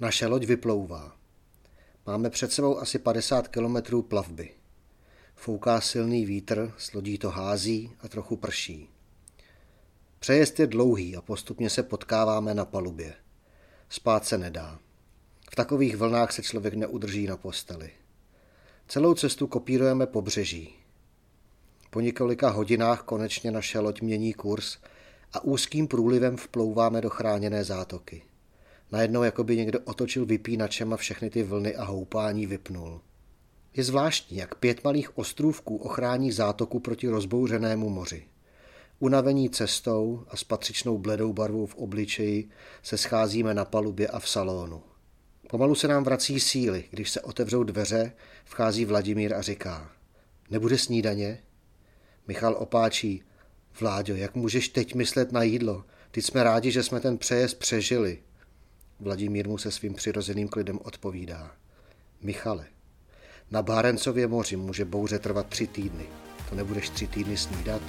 Naše loď vyplouvá. Máme před sebou asi 50 kilometrů plavby. Fouká silný vítr, s lodí to hází a trochu prší. Přejezd je dlouhý a postupně se potkáváme na palubě. Spát se nedá. V takových vlnách se člověk neudrží na posteli. Celou cestu kopírujeme pobřeží. Po několika hodinách konečně naše loď mění kurz a úzkým průlivem vplouváme do chráněné zátoky. Najednou jako by někdo otočil vypínačem a všechny ty vlny a houpání vypnul. Je zvláštní, jak pět malých ostrůvků ochrání zátoku proti rozbouřenému moři. Unavení cestou a s patřičnou bledou barvou v obličeji se scházíme na palubě a v salonu. Pomalu se nám vrací síly, když se otevřou dveře, vchází Vladimír a říká Nebude snídaně? Michal opáčí Vláďo, jak můžeš teď myslet na jídlo? Teď jsme rádi, že jsme ten přejezd přežili. Vladimír mu se svým přirozeným klidem odpovídá. Michale, na Bárencově moři může bouře trvat tři týdny. To nebudeš tři týdny snídat?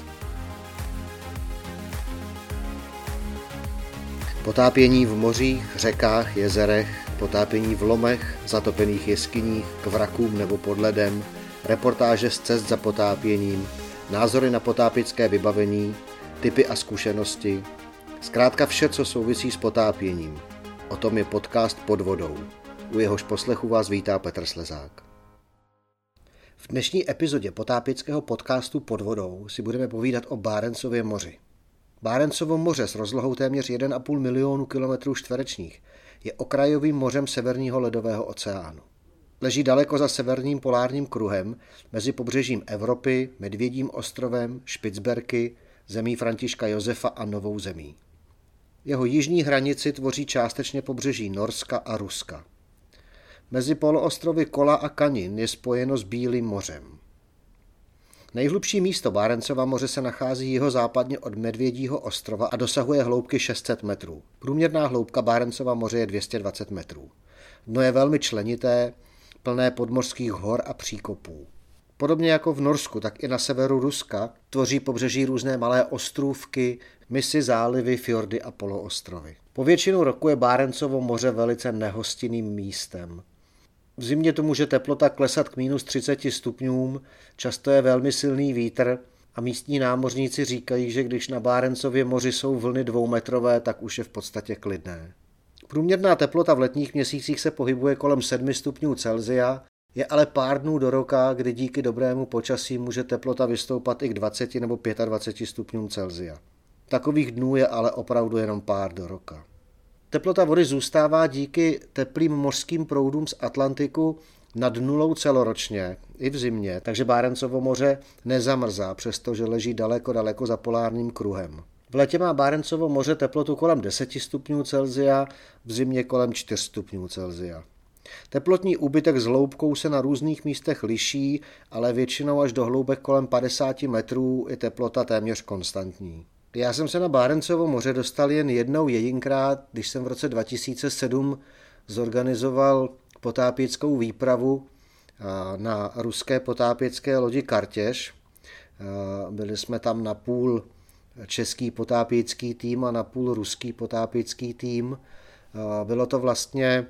Potápění v mořích, řekách, jezerech, potápění v lomech, zatopených jeskyních, k vrakům nebo pod ledem, reportáže z cest za potápěním, názory na potápěcké vybavení, typy a zkušenosti, zkrátka vše, co souvisí s potápěním. O tom je podcast Pod vodou. U jehož poslechu vás vítá Petr Slezák. V dnešní epizodě potápěckého podcastu Pod vodou si budeme povídat o Bárencově moři. Bárencovo moře s rozlohou téměř 1,5 milionu kilometrů čtverečních je okrajovým mořem Severního ledového oceánu. Leží daleko za severním polárním kruhem mezi pobřežím Evropy, Medvědím ostrovem, Špicberky, zemí Františka Josefa a Novou zemí. Jeho jižní hranici tvoří částečně pobřeží Norska a Ruska. Mezi poloostrovy Kola a Kanin je spojeno s Bílým mořem. Nejhlubší místo Bárencova moře se nachází jeho západně od Medvědího ostrova a dosahuje hloubky 600 metrů. Průměrná hloubka Bárencova moře je 220 metrů. Dno je velmi členité, plné podmořských hor a příkopů. Podobně jako v Norsku, tak i na severu Ruska tvoří pobřeží různé malé ostrůvky, misy, zálivy, fjordy a poloostrovy. Po většinu roku je Bárencovo moře velice nehostinným místem. V zimě tu může teplota klesat k minus 30 stupňům, často je velmi silný vítr a místní námořníci říkají, že když na Bárencově moři jsou vlny dvoumetrové, tak už je v podstatě klidné. Průměrná teplota v letních měsících se pohybuje kolem 7 stupňů Celzia, je ale pár dnů do roka, kdy díky dobrému počasí může teplota vystoupat i k 20 nebo 25 stupňům Celzia. Takových dnů je ale opravdu jenom pár do roka. Teplota vody zůstává díky teplým mořským proudům z Atlantiku nad nulou celoročně, i v zimě, takže Bárencovo moře nezamrzá, přestože leží daleko, daleko za polárním kruhem. V letě má Bárencovo moře teplotu kolem 10 stupňů Celzia, v zimě kolem 4 stupňů Celzia. Teplotní úbytek s hloubkou se na různých místech liší, ale většinou až do hloubek kolem 50 metrů je teplota téměř konstantní. Já jsem se na Bárencovo moře dostal jen jednou jedinkrát, když jsem v roce 2007 zorganizoval potápěckou výpravu na ruské potápěcké lodi Kartěž. Byli jsme tam na půl český potápěcký tým a na půl ruský potápěcký tým. Bylo to vlastně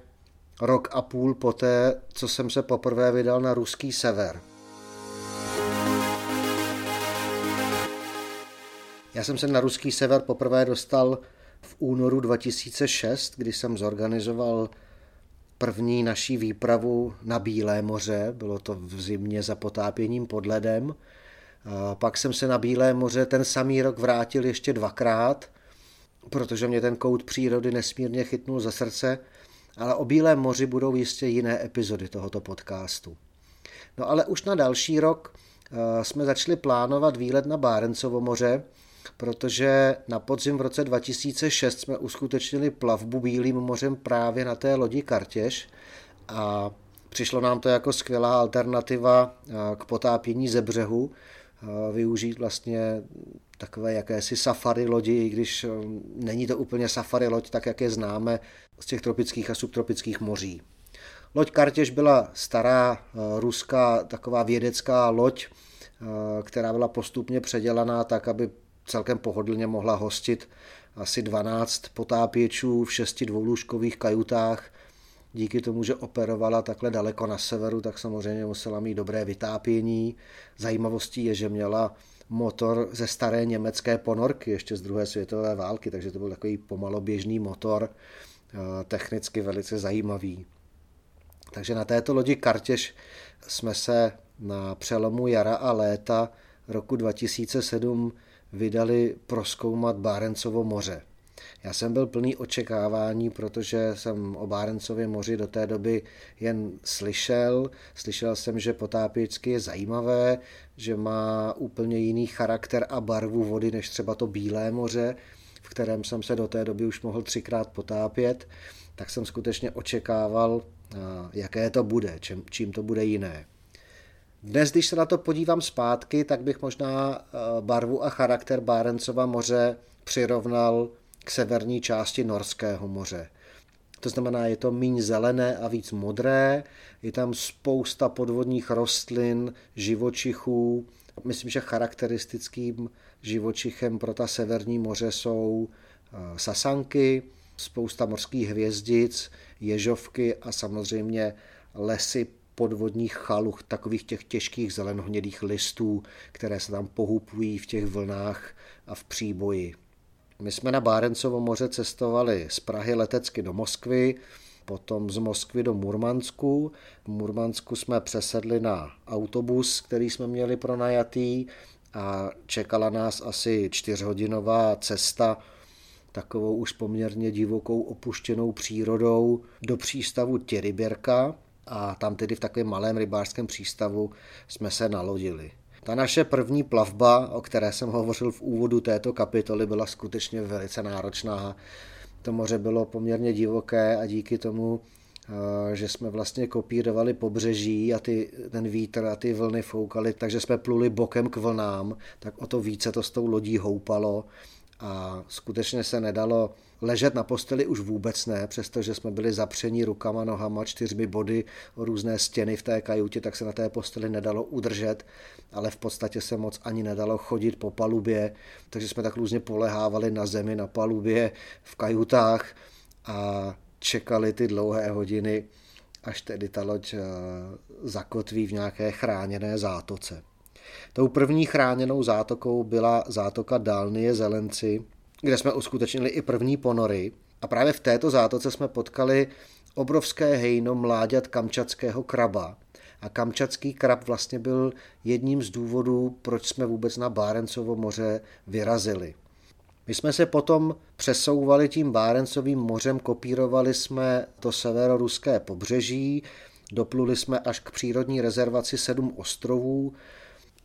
rok a půl poté, co jsem se poprvé vydal na ruský sever. Já jsem se na ruský sever poprvé dostal v únoru 2006, kdy jsem zorganizoval první naší výpravu na Bílé moře. Bylo to v zimě za potápěním pod ledem. A pak jsem se na Bílé moře ten samý rok vrátil ještě dvakrát, protože mě ten kout přírody nesmírně chytnul za srdce, ale o Bílém moři budou jistě jiné epizody tohoto podcastu. No ale už na další rok jsme začali plánovat výlet na Bárencovo moře, protože na podzim v roce 2006 jsme uskutečnili plavbu Bílým mořem právě na té lodi Kartěž a přišlo nám to jako skvělá alternativa k potápění ze břehu, využít vlastně takové jakési safari lodi, i když není to úplně safari loď, tak jak je známe z těch tropických a subtropických moří. Loď Kartěž byla stará ruská taková vědecká loď, která byla postupně předělaná tak, aby celkem pohodlně mohla hostit asi 12 potápěčů v šesti dvoulůžkových kajutách díky tomu, že operovala takhle daleko na severu, tak samozřejmě musela mít dobré vytápění. Zajímavostí je, že měla motor ze staré německé ponorky ještě z druhé světové války, takže to byl takový pomaloběžný motor, eh, technicky velice zajímavý. Takže na této lodi Kartěž jsme se na přelomu jara a léta roku 2007 vydali proskoumat Bárencovo moře. Já jsem byl plný očekávání, protože jsem o Bárencově moři do té doby jen slyšel. Slyšel jsem, že potápěčsky je zajímavé, že má úplně jiný charakter a barvu vody než třeba to Bílé moře, v kterém jsem se do té doby už mohl třikrát potápět, tak jsem skutečně očekával, jaké to bude, čím, čím to bude jiné. Dnes, když se na to podívám zpátky, tak bych možná barvu a charakter Bárencova moře přirovnal k severní části Norského moře. To znamená, je to méně zelené a víc modré, je tam spousta podvodních rostlin, živočichů. Myslím, že charakteristickým živočichem pro ta severní moře jsou eh, sasanky, spousta morských hvězdic, ježovky a samozřejmě lesy podvodních chaluch, takových těch těžkých zelenohnědých listů, které se tam pohupují v těch vlnách a v příboji. My jsme na Bárencovo moře cestovali z Prahy letecky do Moskvy, potom z Moskvy do Murmansku. V Murmansku jsme přesedli na autobus, který jsme měli pronajatý a čekala nás asi čtyřhodinová cesta takovou už poměrně divokou opuštěnou přírodou do přístavu Těryběrka a tam tedy v takovém malém rybářském přístavu jsme se nalodili. Ta naše první plavba, o které jsem hovořil v úvodu této kapitoly, byla skutečně velice náročná. To moře bylo poměrně divoké a díky tomu, eh, že jsme vlastně kopírovali pobřeží a ty, ten vítr a ty vlny foukaly, takže jsme pluli bokem k vlnám, tak o to více to s tou lodí houpalo a skutečně se nedalo ležet na posteli už vůbec ne, přestože jsme byli zapření rukama, nohama, čtyřmi body o různé stěny v té kajutě, tak se na té posteli nedalo udržet, ale v podstatě se moc ani nedalo chodit po palubě, takže jsme tak různě polehávali na zemi, na palubě, v kajutách a čekali ty dlouhé hodiny, až tedy ta loď eh, zakotví v nějaké chráněné zátoce. Tou první chráněnou zátokou byla zátoka Dálnie Zelenci, kde jsme uskutečnili i první ponory. A právě v této zátoce jsme potkali obrovské hejno mláďat kamčatského kraba. A kamčatský krab vlastně byl jedním z důvodů, proč jsme vůbec na Bárencovo moře vyrazili. My jsme se potom přesouvali tím Bárencovým mořem, kopírovali jsme to severoruské pobřeží, dopluli jsme až k přírodní rezervaci sedm ostrovů,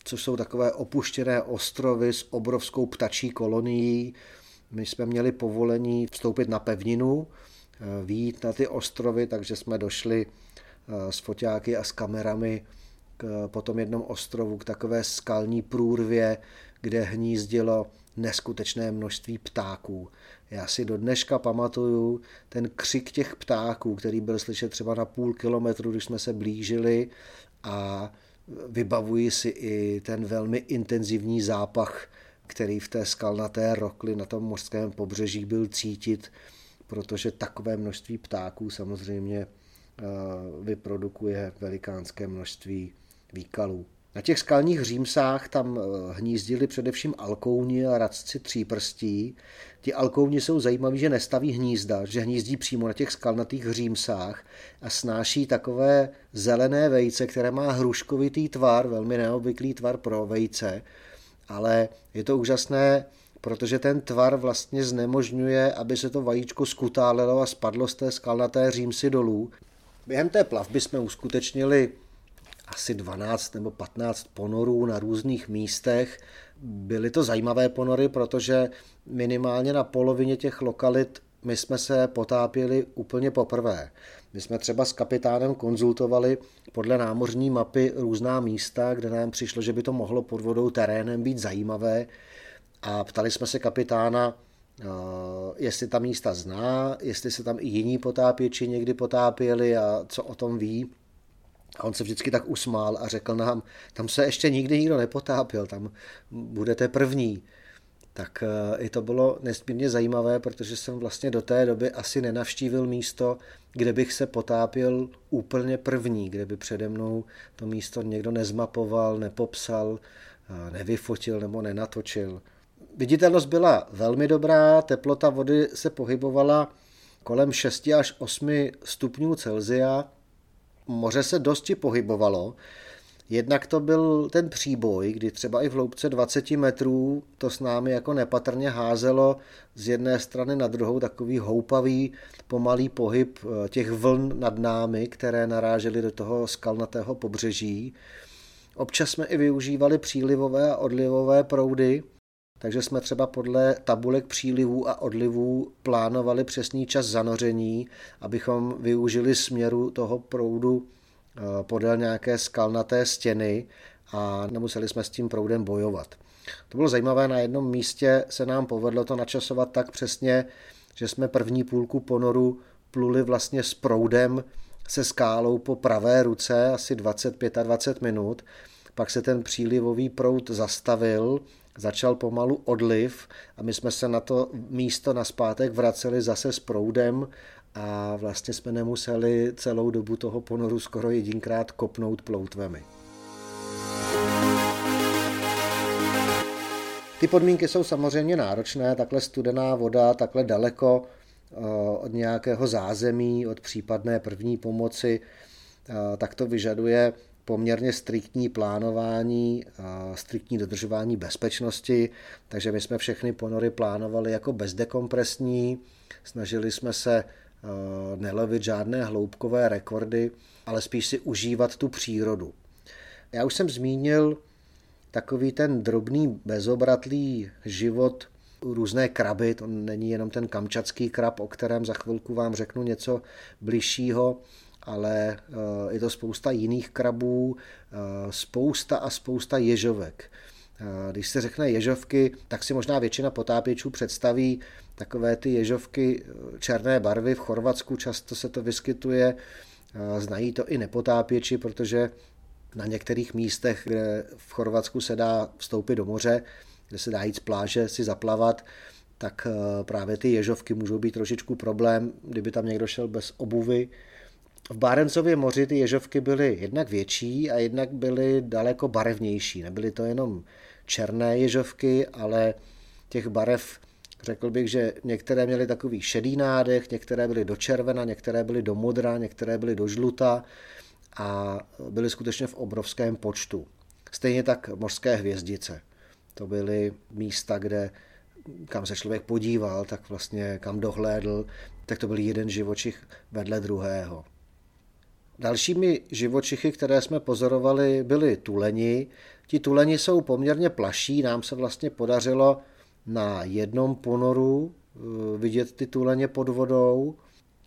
což jsou takové opuštěné ostrovy s obrovskou ptačí kolonií. My jsme měli povolení vstoupit na pevninu, eh, výjít na ty ostrovy, takže jsme došli eh, s foťáky a s kamerami k potom jednom ostrovu, k takové skalní průrvě, kde hnízdilo neskutečné množství ptáků. Já si do dneška pamatuju ten křik těch ptáků, který byl slyšet třeba na půl kilometru, když jsme se blížili a Vybavuji si i ten velmi intenzivní zápach, který v té skalnaté rokli na tom mořském pobřeží byl cítit, protože takové množství ptáků samozřejmě eh, vyprodukuje velikánské množství výkalů. Na těch skalních římsách tam eh, hnízdili především alkouni a radci tříprstí. Ti alkouni jsou zajímaví, že nestaví hnízda, že hnízdí přímo na těch skalnatých římsách a snáší takové zelené vejce, které má hruškovitý tvar, velmi neobvyklý tvar pro vejce, ale je to úžasné, protože ten tvar vlastně znemožňuje, aby se to vajíčko skutálelo a spadlo z té skalnaté římsy dolů. Během té plavby jsme uskutečnili asi 12 nebo 15 ponorů na různých místech. Byly to zajímavé ponory, protože minimálně na polovině těch lokalit my jsme se potápěli úplně poprvé. My jsme třeba s kapitánem konzultovali podle námořní mapy různá místa, kde nám přišlo, že by to mohlo pod vodou terénem být zajímavé a ptali jsme se kapitána, eh, jestli ta místa zná, jestli se tam i jiní potápěči někdy potápěli a co o tom ví. A on se vždycky tak usmál a řekl nám, tam se ještě nikdy nikdo nepotápěl, tam budete první. Tak eh, i to bylo nesmírně zajímavé, protože jsem vlastně do té doby asi nenavštívil místo, kde bych se potápěl úplně první, kde by přede mnou to místo někdo nezmapoval, nepopsal, eh, nevyfotil nebo nenatočil. Viditelnost byla velmi dobrá, teplota vody se pohybovala kolem 6 až 8 stupňů Celzia. Moře se dosti pohybovalo, Jednak to byl ten příboj, kdy třeba i v hloubce 20 metrů to s námi jako nepatrně házelo z jedné strany na druhou takový houpavý, pomalý pohyb eh, těch vln nad námi, které narážely do toho skalnatého pobřeží. Občas jsme i využívali přílivové a odlivové proudy, takže jsme třeba podle tabulek přílivů a odlivů plánovali přesný čas zanoření, abychom využili směru toho proudu podél nějaké skalnaté stěny a nemuseli jsme s tím proudem bojovat. To bylo zajímavé, na jednom místě se nám povedlo to načasovat tak přesně, že jsme první půlku ponoru pluli vlastně s proudem se skálou po pravé ruce asi 25-20 minut, pak se ten přílivový proud zastavil, začal pomalu odliv a my jsme se na to místo na zpátek vraceli zase s proudem a vlastně jsme nemuseli celou dobu toho ponoru skoro jedinkrát kopnout ploutvemi. Ty podmínky jsou samozřejmě náročné, takhle studená voda, takhle daleko eh, od nějakého zázemí, od případné první pomoci, eh, tak to vyžaduje poměrně striktní plánování, striktní dodržování bezpečnosti, takže my jsme všechny ponory plánovali jako bezdekompresní, snažili jsme se Eh, nelovit žádné hloubkové rekordy, ale spíš si užívat tu přírodu. Já už jsem zmínil takový ten drobný, bezobratlý život různé kraby, to není jenom ten kamčatský krab, o kterém za chvilku vám řeknu něco bližšího, ale eh, je to spousta jiných krabů, eh, spousta a spousta ježovek. Když se řekne ježovky, tak si možná většina potápěčů představí takové ty ježovky eh, černé barvy. V Chorvatsku často se to vyskytuje, znají to i nepotápěči, protože na některých místech, kde v Chorvatsku se dá vstoupit do moře, kde se dá jít z pláže si zaplavat, tak eh, právě ty ježovky můžou být trošičku problém, kdyby tam někdo šel bez obuvy. V Bárencově moři ty ježovky byly jednak větší a jednak byly daleko barevnější. Nebyly to jenom černé ježovky, ale těch barev Řekl bych, že některé měly takový šedý nádech, některé byly do červena, některé byly do modra, některé byly do žluta a byly skutečně v obrovském počtu. Stejně tak mořské hvězdice. To byly místa, kde kam se člověk podíval, tak vlastně kam dohlédl, tak to byl jeden živočich vedle druhého. Dalšími živočichy, které jsme pozorovali, byly tuleni. Ti tuleni jsou poměrně plaší, nám se vlastně podařilo na jednom ponoru eh, vidět ty tuleně pod vodou.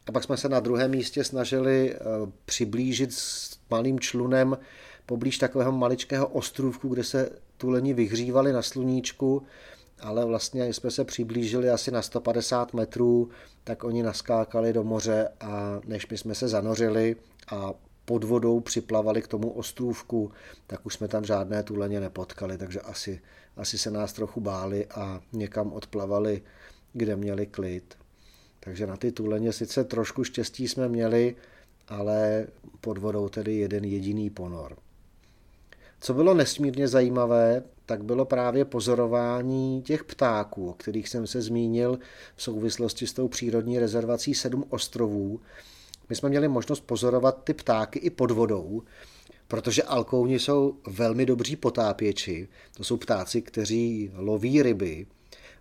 A pak jsme se na druhém místě snažili eh, přiblížit s malým člunem poblíž takového maličkého ostrůvku, kde se tuleni vyhřívali na sluníčku, ale vlastně jsme se přiblížili asi na 150 metrů, tak oni naskákali do moře a než my jsme se zanořili a pod vodou připlavali k tomu ostrůvku, tak už jsme tam žádné tuleně nepotkali, takže asi, asi se nás trochu báli a někam odplavali, kde měli klid. Takže na ty tuleně sice trošku štěstí jsme měli, ale pod vodou tedy jeden jediný ponor. Co bylo nesmírně zajímavé, tak bylo právě pozorování těch ptáků, o kterých jsem se zmínil v souvislosti s tou přírodní rezervací Sedm ostrovů, my jsme měli možnost pozorovat ty ptáky i pod vodou, protože alkouni jsou velmi dobří potápěči. To jsou ptáci, kteří loví ryby,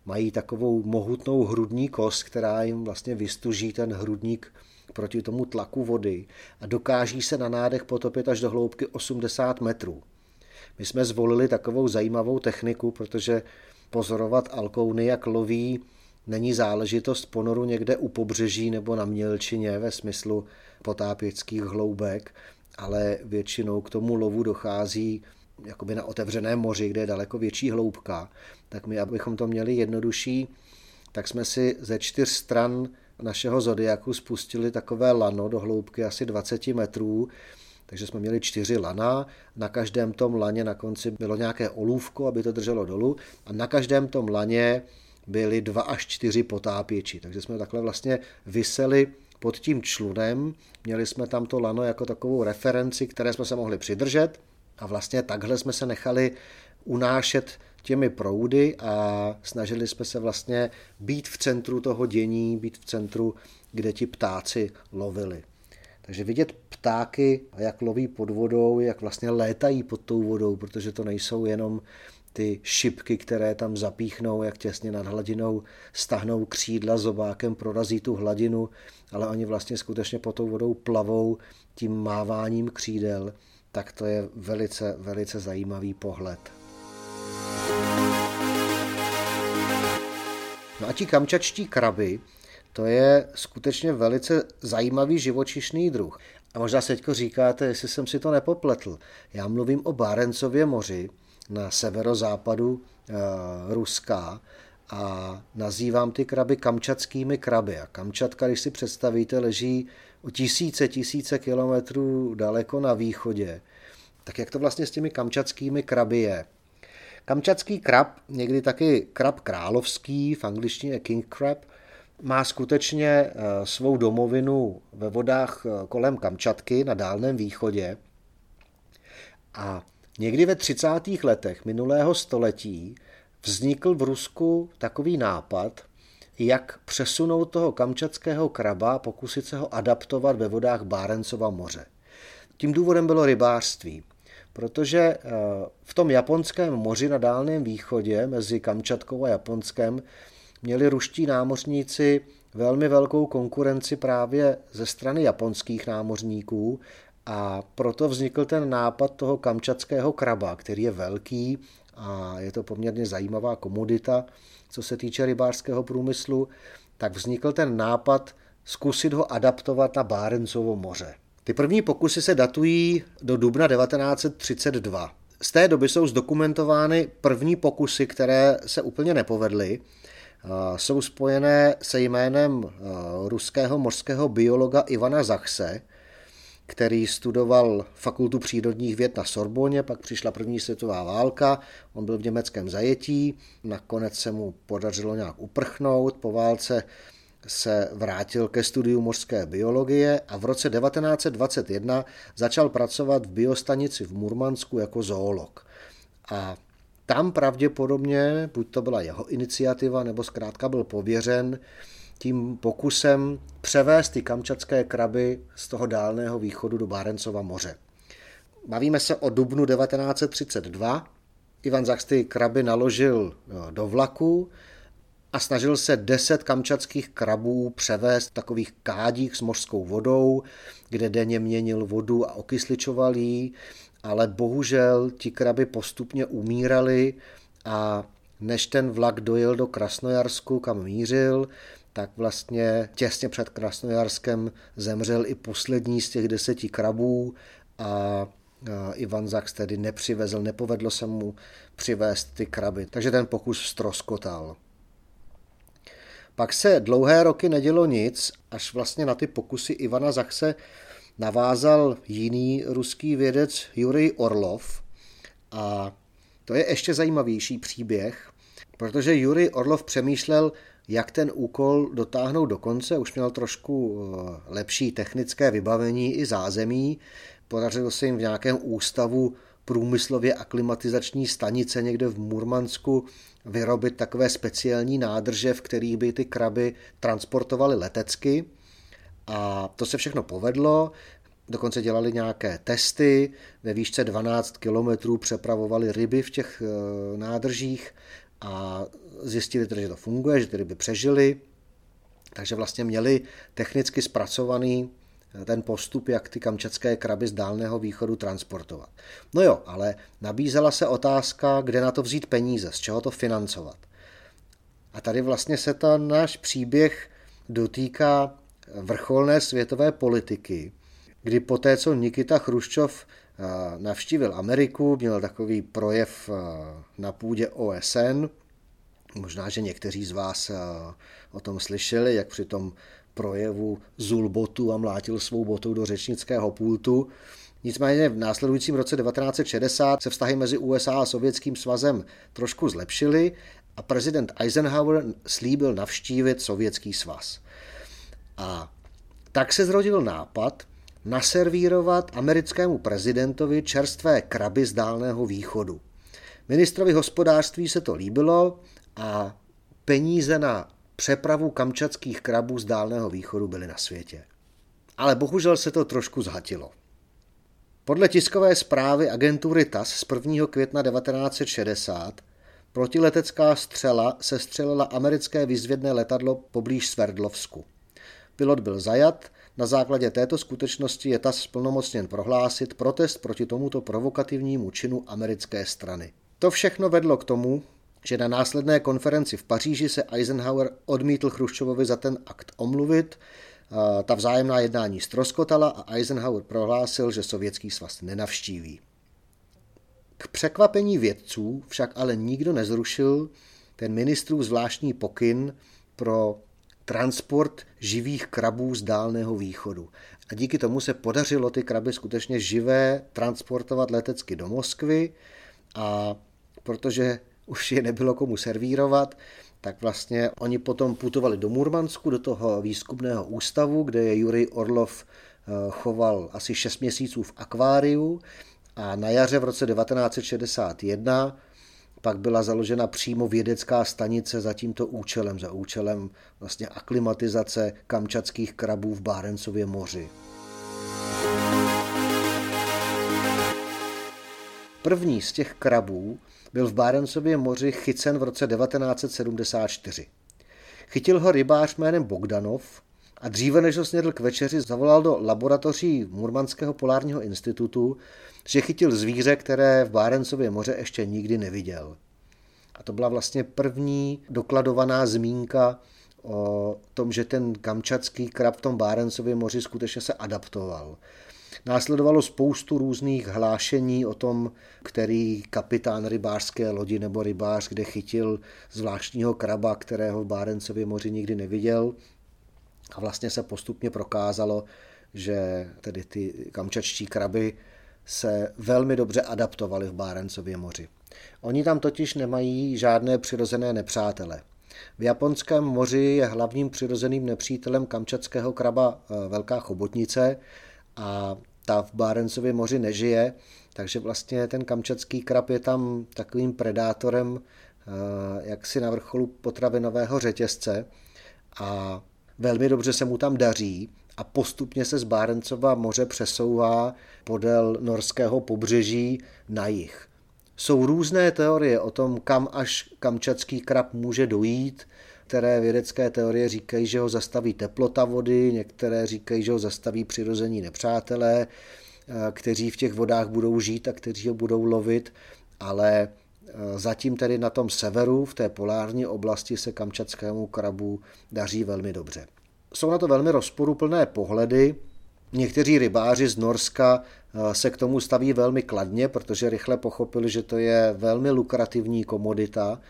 mají takovou mohutnou hrudní kost, která jim vlastně vystuží ten hrudník proti tomu tlaku vody a dokáží se na nádech potopit až do hloubky 80 metrů. My jsme zvolili takovou zajímavou techniku, protože pozorovat alkouny, jak loví není záležitost ponoru někde u pobřeží nebo na mělčině ve smyslu potápěckých hloubek, ale většinou k tomu lovu dochází jakoby na otevřeném moři, kde je daleko větší hloubka, tak my, abychom to měli jednodušší, tak jsme si ze čtyř stran našeho zodiaku spustili takové lano do hloubky asi 20 metrů, takže jsme měli čtyři lana, na každém tom laně na konci bylo nějaké olůvko, aby to drželo dolů. A na každém tom laně byly dva až čtyři potápěči, takže jsme takhle vlastně vyseli pod tím člunem, měli jsme tam to lano jako takovou referenci, které jsme se mohli přidržet. A vlastně takhle jsme se nechali unášet těmi proudy a snažili jsme se vlastně být v centru toho dění, být v centru, kde ti ptáci lovili. Takže vidět ptáky, jak loví pod vodou, jak vlastně létají pod tou vodou, protože to nejsou jenom ty šipky, které tam zapíchnou, jak těsně nad hladinou stahnou křídla zobákem, prorazí tu hladinu, ale oni vlastně skutečně pod tou vodou plavou tím máváním křídel, tak to je velice, velice zajímavý pohled. No a ti kamčačtí kraby, to je skutečně velice zajímavý živočišný druh. A možná se teďko říkáte, jestli jsem si to nepopletl. Já mluvím o Bárencově moři na severozápadu e, Ruska a nazývám ty kraby kamčatskými kraby. A Kamčatka, když si představíte, leží o tisíce, tisíce kilometrů daleko na východě. Tak jak to vlastně s těmi kamčatskými kraby je? Kamčatský krab, někdy taky krab královský, v angličtině king crab, má skutečně eh, svou domovinu ve vodách eh, kolem Kamčatky na Dálném východě. A někdy ve 30. letech minulého století vznikl v Rusku takový nápad, jak přesunout toho kamčatského kraba, pokusit se ho adaptovat ve vodách Bárencova moře. Tím důvodem bylo rybářství protože eh, v tom japonském moři na Dálném východě mezi Kamčatkou a Japonskem měli ruští námořníci velmi velkou konkurenci právě ze strany japonských námořníků a proto vznikl ten nápad toho kamčatského kraba, který je velký a je to poměrně zajímavá komodita, co se týče rybářského průmyslu, tak vznikl ten nápad zkusit ho adaptovat na Bárencovo moře. Ty první pokusy se datují do dubna 1932. Z té doby jsou zdokumentovány první pokusy, které se úplně nepovedly. Jsou spojené se jménem ruského mořského biologa Ivana Zachse, který studoval fakultu přírodních věd na Sorboně, pak přišla první světová válka, on byl v německém zajetí, nakonec se mu podařilo nějak uprchnout, po válce se vrátil ke studiu mořské biologie a v roce 1921 začal pracovat v biostanici v Murmansku jako zoolog. A tam pravděpodobně, buď to byla jeho iniciativa, nebo zkrátka byl pověřen tím pokusem převést ty kamčatské kraby z toho dálného východu do Bárencova moře. Bavíme se o dubnu 1932. Ivan Zachs ty kraby naložil do vlaku, a snažil se deset kamčatských krabů převést v takových kádích s mořskou vodou, kde denně měnil vodu a okysličoval ji, ale bohužel ti kraby postupně umírali a než ten vlak dojel do Krasnojarsku, kam mířil, tak vlastně těsně před Krasnojarskem zemřel i poslední z těch deseti krabů a Ivan Zaks tedy nepřivezl, nepovedlo se mu přivést ty kraby, takže ten pokus stroskotal. Pak se dlouhé roky nedělo nic, až vlastně na ty pokusy Ivana Zachse navázal jiný ruský vědec Jurij Orlov. A to je ještě zajímavější příběh, protože Jurij Orlov přemýšlel, jak ten úkol dotáhnout do konce. Už měl trošku eh, lepší technické vybavení i zázemí. Podařilo se jim v nějakém ústavu průmyslově aklimatizační stanice někde v Murmansku vyrobit takové speciální nádrže, v kterých by ty kraby transportovaly letecky. A to se všechno povedlo. Dokonce dělali nějaké testy, ve výšce 12 kilometrů přepravovali ryby v těch eh, nádržích a zjistili tedy, že to funguje, že ty ryby přežily. Takže vlastně měli technicky zpracovaný ten postup, jak ty kamčatské kraby z dálného východu transportovat. No jo, ale nabízela se otázka, kde na to vzít peníze, z čeho to financovat. A tady vlastně se ten náš příběh dotýká vrcholné světové politiky, kdy poté, co Nikita Chruščov eh, navštívil Ameriku, měl takový projev na půdě OSN, možná, že někteří z vás o tom slyšeli, jak při tom projevu zul botu a mlátil svou botou do řečnického pultu, Nicméně v následujícím roce 1960 se vztahy mezi USA a Sovětským svazem trošku zlepšily a prezident Eisenhower slíbil navštívit Sovětský svaz. A tak se zrodil nápad naservírovat americkému prezidentovi čerstvé kraby z Dálného východu. Ministrovi hospodářství se to líbilo a peníze na přepravu kamčatských krabů z Dálného východu byly na světě. Ale bohužel se to trošku zhatilo. Podle tiskové zprávy agentury TAS z 1. května 1960 protiletecká střela se střelila americké výzvědné letadlo poblíž Sverdlovsku. Pilot byl zajat, na základě této skutečnosti je TAS splnomocněn prohlásit protest proti tomuto provokativnímu činu americké strany. To všechno vedlo k tomu, že na následné konferenci v Paříži se Eisenhower odmítl Chruščovovi za ten akt omluvit, ta vzájemná jednání stroskotala a Eisenhower prohlásil, že Sovětský svaz nenavštíví. K překvapení vědců však ale nikdo nezrušil ten ministrův zvláštní pokyn pro transport živých krabů z Dálného východu. A díky tomu se podařilo ty kraby skutečně živé transportovat letecky do Moskvy a protože už je nebylo komu servírovat, tak vlastně oni potom putovali do Murmansku, do toho výzkumného ústavu, kde je Jurij Orlov eh, choval asi 6 měsíců v akváriu a na jaře v roce 1961 pak byla založena přímo vědecká stanice za tímto účelem, za účelem vlastně aklimatizace kamčatských krabů v Bárencově moři. První z těch krabů byl v Bárencově moři chycen v roce 1974. Chytil ho rybář jménem Bogdanov a dříve než ho snědl k večeři, zavolal do laboratoří Murmanského polárního institutu, že chytil zvíře, které v Bárencově moře ještě nikdy neviděl. A to byla vlastně první dokladovaná zmínka o tom, že ten kamčatský krab v tom Bárencově moři skutečně se adaptoval. Následovalo spoustu různých hlášení o tom, který kapitán rybářské lodi nebo rybář, kde chytil zvláštního kraba, kterého v Bárencově moři nikdy neviděl. A vlastně se postupně prokázalo, že tedy ty kamčačtí kraby se velmi dobře adaptovali v Bárencově moři. Oni tam totiž nemají žádné přirozené nepřátele. V Japonském moři je hlavním přirozeným nepřítelem kamčatského kraba eh, velká chobotnice a ta v Bárencově moři nežije, takže vlastně ten kamčatský krab je tam takovým predátorem eh, jaksi na vrcholu potravinového řetězce a velmi dobře se mu tam daří a postupně se z Bárencova moře přesouvá podél norského pobřeží na jih. Jsou různé teorie o tom, kam až kamčatský krab může dojít, které vědecké teorie říkají, že ho zastaví teplota vody, některé říkají, že ho zastaví přirození nepřátelé, eh, kteří v těch vodách budou žít a kteří ho budou lovit, ale zatím tedy na tom severu, v té polární oblasti se kamčatskému krabu daří velmi dobře. Jsou na to velmi rozporuplné pohledy. Někteří rybáři z Norska eh, se k tomu staví velmi kladně, protože rychle pochopili, že to je velmi lukrativní komodita.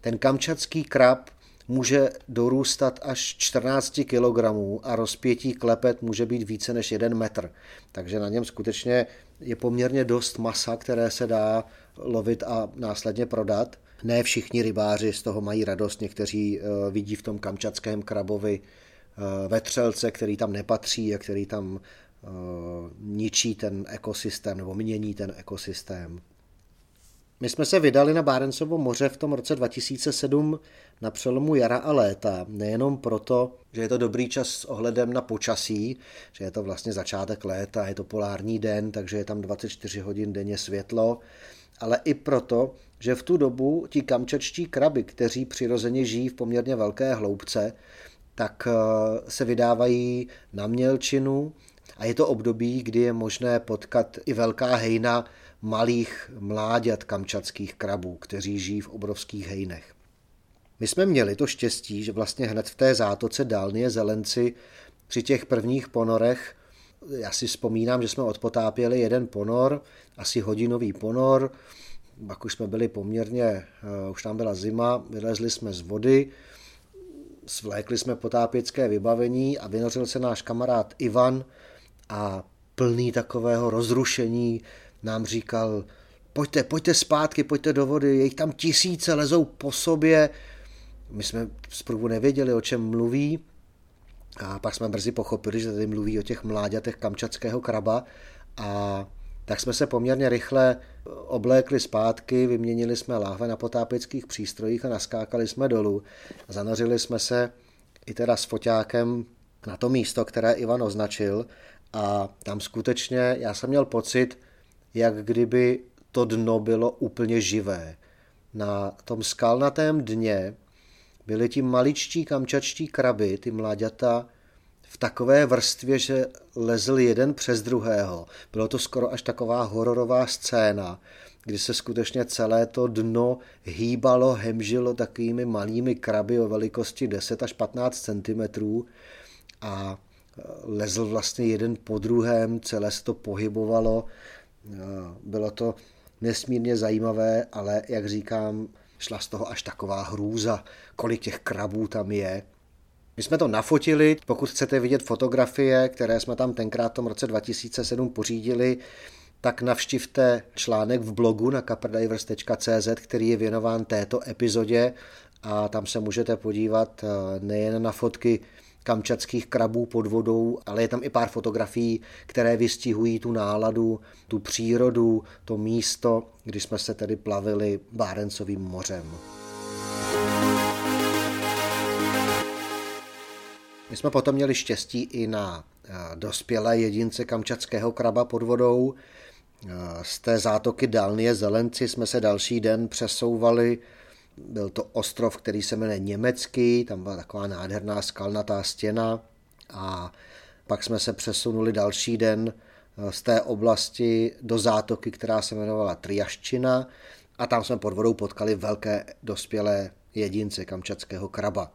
Ten kamčatský krab může dorůstat až 14 kg a rozpětí klepet může být více než 1 metr. Takže na něm skutečně je poměrně dost masa, které se dá lovit a následně prodat. Ne všichni rybáři z toho mají radost, někteří eh, vidí v tom kamčatském krabovi eh, vetřelce, který tam nepatří a který tam eh, ničí ten ekosystém nebo mění ten ekosystém. My jsme se vydali na Bárencovo moře v tom roce 2007 na přelomu jara a léta, nejenom proto, že je to dobrý čas s ohledem na počasí, že je to vlastně začátek léta, je to polární den, takže je tam 24 hodin denně světlo, ale i proto, že v tu dobu ti kamčačtí kraby, kteří přirozeně žijí v poměrně velké hloubce, tak eh, se vydávají na mělčinu a je to období, kdy je možné potkat i velká hejna malých mláďat kamčatských krabů, kteří žijí v obrovských hejnech. My jsme měli to štěstí, že vlastně hned v té zátoce Dálnie Zelenci při těch prvních ponorech, já si vzpomínám, že jsme odpotápěli jeden ponor, asi hodinový ponor, pak už jsme byli poměrně, eh, už tam byla zima, vylezli jsme z vody, svlékli jsme potápěcké vybavení a vynořil se náš kamarád Ivan a plný takového rozrušení, nám říkal, pojďte, pojďte zpátky, pojďte do vody, je jich tam tisíce, lezou po sobě. My jsme zprvu nevěděli, o čem mluví, a pak jsme brzy pochopili, že tady mluví o těch mláďatech kamčatského kraba. A tak jsme se poměrně rychle oblékli zpátky, vyměnili jsme láhve na potápěckých přístrojích a naskákali jsme dolů. Zanořili jsme se i teda s foťákem na to místo, které Ivan označil a tam skutečně já jsem měl pocit, jak kdyby to dno bylo úplně živé. Na tom skalnatém dně byly ti maličtí kamčačtí kraby, ty mláďata, v takové vrstvě, že lezl jeden přes druhého. Bylo to skoro až taková hororová scéna, kdy se skutečně celé to dno hýbalo, hemžilo takovými malými kraby o velikosti 10 až 15 cm a e, lezl vlastně jeden po druhém, celé se to pohybovalo. E, bylo to nesmírně zajímavé, ale jak říkám, šla z toho až taková hrůza, kolik těch krabů tam je. My jsme to nafotili, pokud chcete vidět fotografie, které jsme tam tenkrát v tom roce 2007 pořídili, tak navštivte článek v blogu na caperdivers.cz, který je věnován této epizodě a tam se můžete podívat eh, nejen na fotky kamčatských krabů pod vodou, ale je tam i pár fotografií, které vystihují tu náladu, tu přírodu, to místo, kdy jsme se tedy plavili Bárencovým mořem. My jsme potom měli štěstí i na eh, dospělé jedince kamčatského kraba pod vodou. Eh, z té zátoky Dálnie Zelenci jsme se další den přesouvali. Byl to ostrov, který se jmenuje Německý, tam byla taková nádherná skalnatá stěna a pak jsme se přesunuli další den eh, z té oblasti do zátoky, která se jmenovala Triaščina a tam jsme pod vodou potkali velké dospělé jedince kamčatského kraba.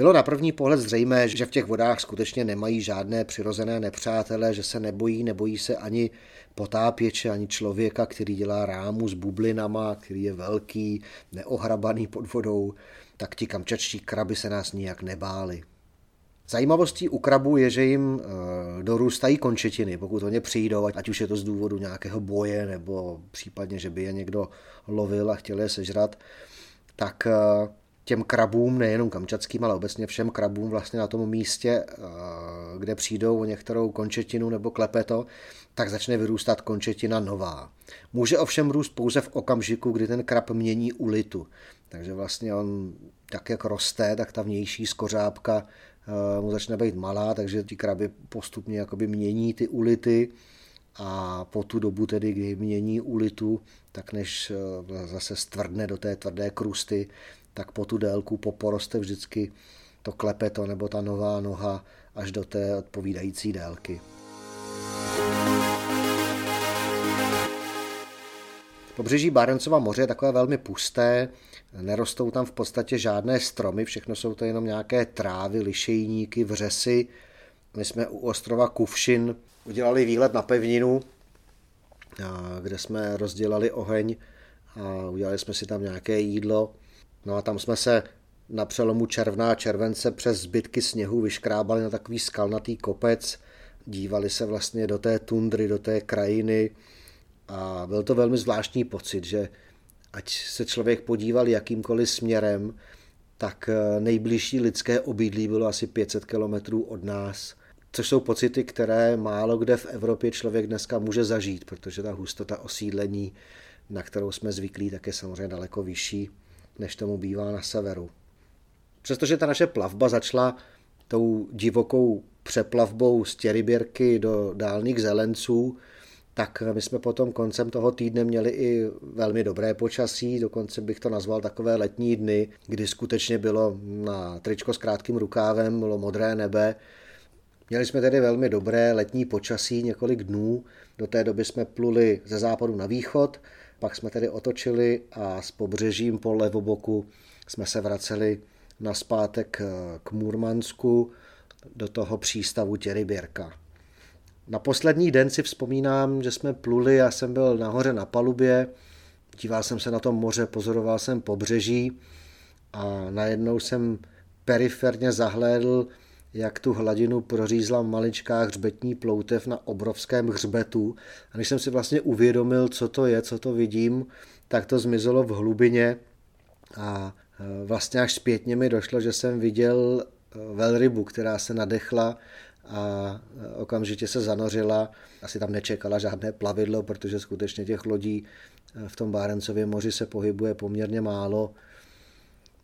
Bylo na první pohled zřejmé, že v těch vodách skutečně nemají žádné přirozené nepřátele, že se nebojí, nebojí se ani potápěče, ani člověka, který dělá rámu s bublinama, který je velký, neohrabaný pod vodou, tak ti kamčačtí kraby se nás nijak nebáli. Zajímavostí u krabů je, že jim e, dorůstají končetiny, pokud oni přijdou, ať už je to z důvodu nějakého boje, nebo případně, že by je někdo lovil a chtěl je sežrat, tak e, těm krabům, nejenom kamčatským, ale obecně všem krabům vlastně na tom místě, eh, kde přijdou o některou končetinu nebo klepeto, tak začne vyrůstat končetina nová. Může ovšem růst pouze v okamžiku, kdy ten krab mění ulitu. Takže vlastně on tak, jak roste, tak ta vnější skořápka eh, mu začne být malá, takže ty kraby postupně jakoby mění ty ulity a po tu dobu tedy, kdy mění ulitu, tak než eh, zase stvrdne do té tvrdé krusty, tak po tu délku poporoste vždycky to klepeto nebo ta nová noha až do té odpovídající délky. Pobřeží Barencova moře je takové velmi pusté, nerostou tam v podstatě žádné stromy, všechno jsou to jenom nějaké trávy, lišejníky, vřesy. My jsme u ostrova Kuvšin udělali výlet na pevninu, kde jsme rozdělali oheň a udělali jsme si tam nějaké jídlo. No a tam jsme se na přelomu června a července přes zbytky sněhu vyškrábali na takový skalnatý kopec, dívali se vlastně do té tundry, do té krajiny. A byl to velmi zvláštní pocit, že ať se člověk podíval jakýmkoliv směrem, tak eh, nejbližší lidské obydlí bylo asi 500 kilometrů od nás, což jsou pocity, které málo kde v Evropě člověk dneska může zažít, protože ta hustota osídlení, na kterou jsme zvyklí, tak je samozřejmě daleko vyšší než tomu bývá na severu. Přestože ta naše plavba začala tou divokou přeplavbou z Těryběrky do dálných zelenců, tak my jsme potom koncem toho týdne měli i velmi dobré počasí, dokonce bych to nazval takové letní dny, kdy skutečně bylo na tričko s krátkým rukávem, bylo modré nebe. Měli jsme tedy velmi dobré letní počasí několik dnů, do té doby jsme pluli ze západu na východ, pak jsme tedy otočili a s pobřežím po levoboku jsme se vraceli na zpátek eh, k Murmansku do toho přístavu Těryběrka. Na poslední den si vzpomínám, že jsme pluli, já jsem byl nahoře na palubě, díval jsem se na to moře, pozoroval jsem pobřeží a najednou jsem periferně zahlédl jak tu hladinu prořízla maličká hřbetní ploutev na obrovském hřbetu. A když jsem si vlastně uvědomil, co to je, co to vidím, tak to zmizelo v hlubině a e, vlastně až zpětně mi došlo, že jsem viděl e, velrybu, která se nadechla a e, okamžitě se zanořila. Asi tam nečekala žádné plavidlo, protože skutečně těch lodí v tom Bárencově moři se pohybuje poměrně málo,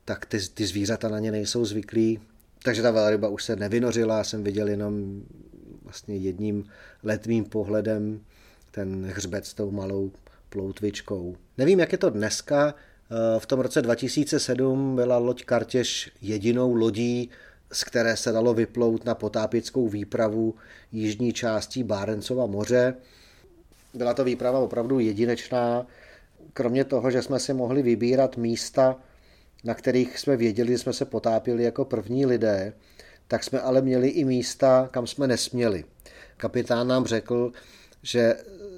tak ty, ty zvířata na ně nejsou zvyklí. Takže ta velryba už se nevynořila, jsem viděl jenom vlastně jedním letmým pohledem ten hřbet s tou malou ploutvičkou. Nevím, jak je to dneska. V tom roce 2007 byla loď Kartěž jedinou lodí, z které se dalo vyplout na potápěckou výpravu jižní částí Bárencova moře. Byla to výprava opravdu jedinečná. Kromě toho, že jsme si mohli vybírat místa, na kterých jsme věděli, že jsme se potápili jako první lidé, tak jsme ale měli i místa, kam jsme nesměli. Kapitán nám řekl, že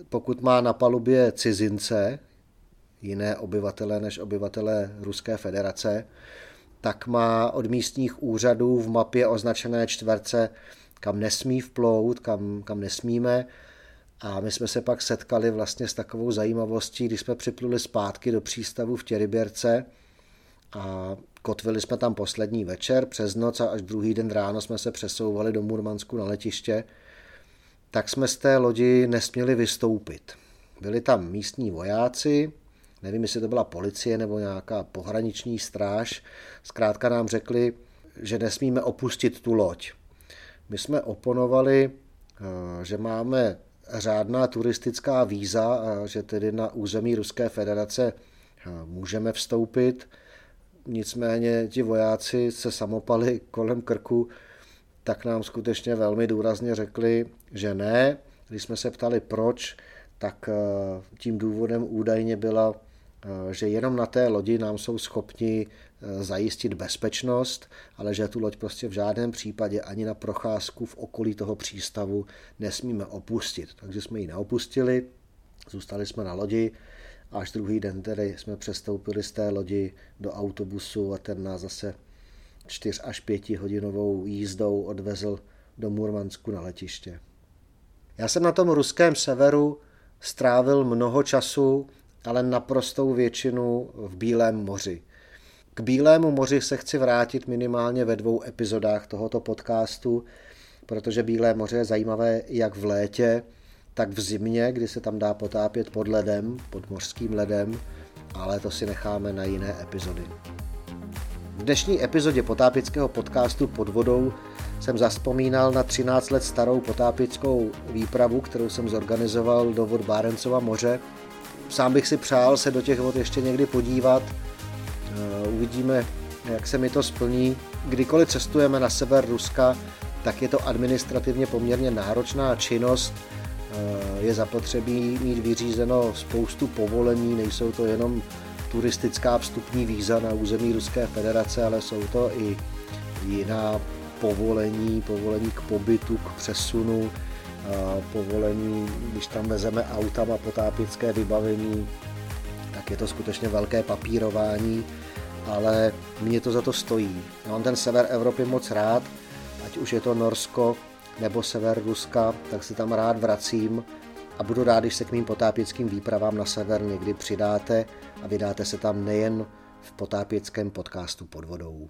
pokud má na palubě cizince, jiné obyvatele než obyvatele Ruské federace, tak má od místních úřadů v mapě označené čtverce, kam nesmí vplout, kam, kam nesmíme. A my jsme se pak setkali vlastně s takovou zajímavostí, když jsme připluli zpátky do přístavu v Těryběrce a kotvili jsme tam poslední večer přes noc a až druhý den ráno jsme se přesouvali do Murmansku na letiště, tak jsme z té lodi nesměli vystoupit. Byli tam místní vojáci, nevím, jestli to byla policie nebo nějaká pohraniční stráž, zkrátka nám řekli, že nesmíme opustit tu loď. My jsme oponovali, eh, že máme řádná turistická víza a že tedy na území Ruské federace eh, můžeme vstoupit. Nicméně ti vojáci se samopali kolem krku, tak nám skutečně velmi důrazně řekli, že ne. Když jsme se ptali proč, tak eh, tím důvodem údajně byla Eh, že jenom na té lodi nám jsou schopni eh, zajistit bezpečnost, ale že tu loď prostě v žádném případě ani na procházku v okolí toho přístavu nesmíme opustit. Takže jsme ji neopustili, zůstali jsme na lodi, až druhý den tedy jsme přestoupili z té lodi do autobusu a ten nás zase 4 až 5 hodinovou jízdou odvezl do Murmansku na letiště. Já jsem na tom ruském severu strávil mnoho času ale naprostou většinu v Bílém moři. K Bílému moři se chci vrátit minimálně ve dvou epizodách tohoto podcastu, protože Bílé moře je zajímavé jak v létě, tak v zimě, kdy se tam dá potápět pod ledem, pod mořským ledem, ale to si necháme na jiné epizody. V dnešní epizodě potápěckého podcastu pod vodou jsem zaspomínal na 13 let starou potápěckou výpravu, kterou jsem zorganizoval do vod Bárencova moře sám bych si přál se do těch vod ještě někdy podívat. Eh, uvidíme, jak se mi to splní. Kdykoliv cestujeme na sever Ruska, tak je to administrativně poměrně náročná činnost. Eh, je zapotřebí mít vyřízeno spoustu povolení, nejsou to jenom turistická vstupní víza na území Ruské federace, ale jsou to i jiná povolení, povolení k pobytu, k přesunu, povolení, když tam vezeme autama potápěcké vybavení, tak je to skutečně velké papírování, ale mě to za to stojí. Já mám ten sever Evropy moc rád, ať už je to Norsko nebo sever Ruska, tak se tam rád vracím a budu rád, když se k mým potápěckým výpravám na sever někdy přidáte a vydáte se tam nejen v potápěckém podcastu pod vodou.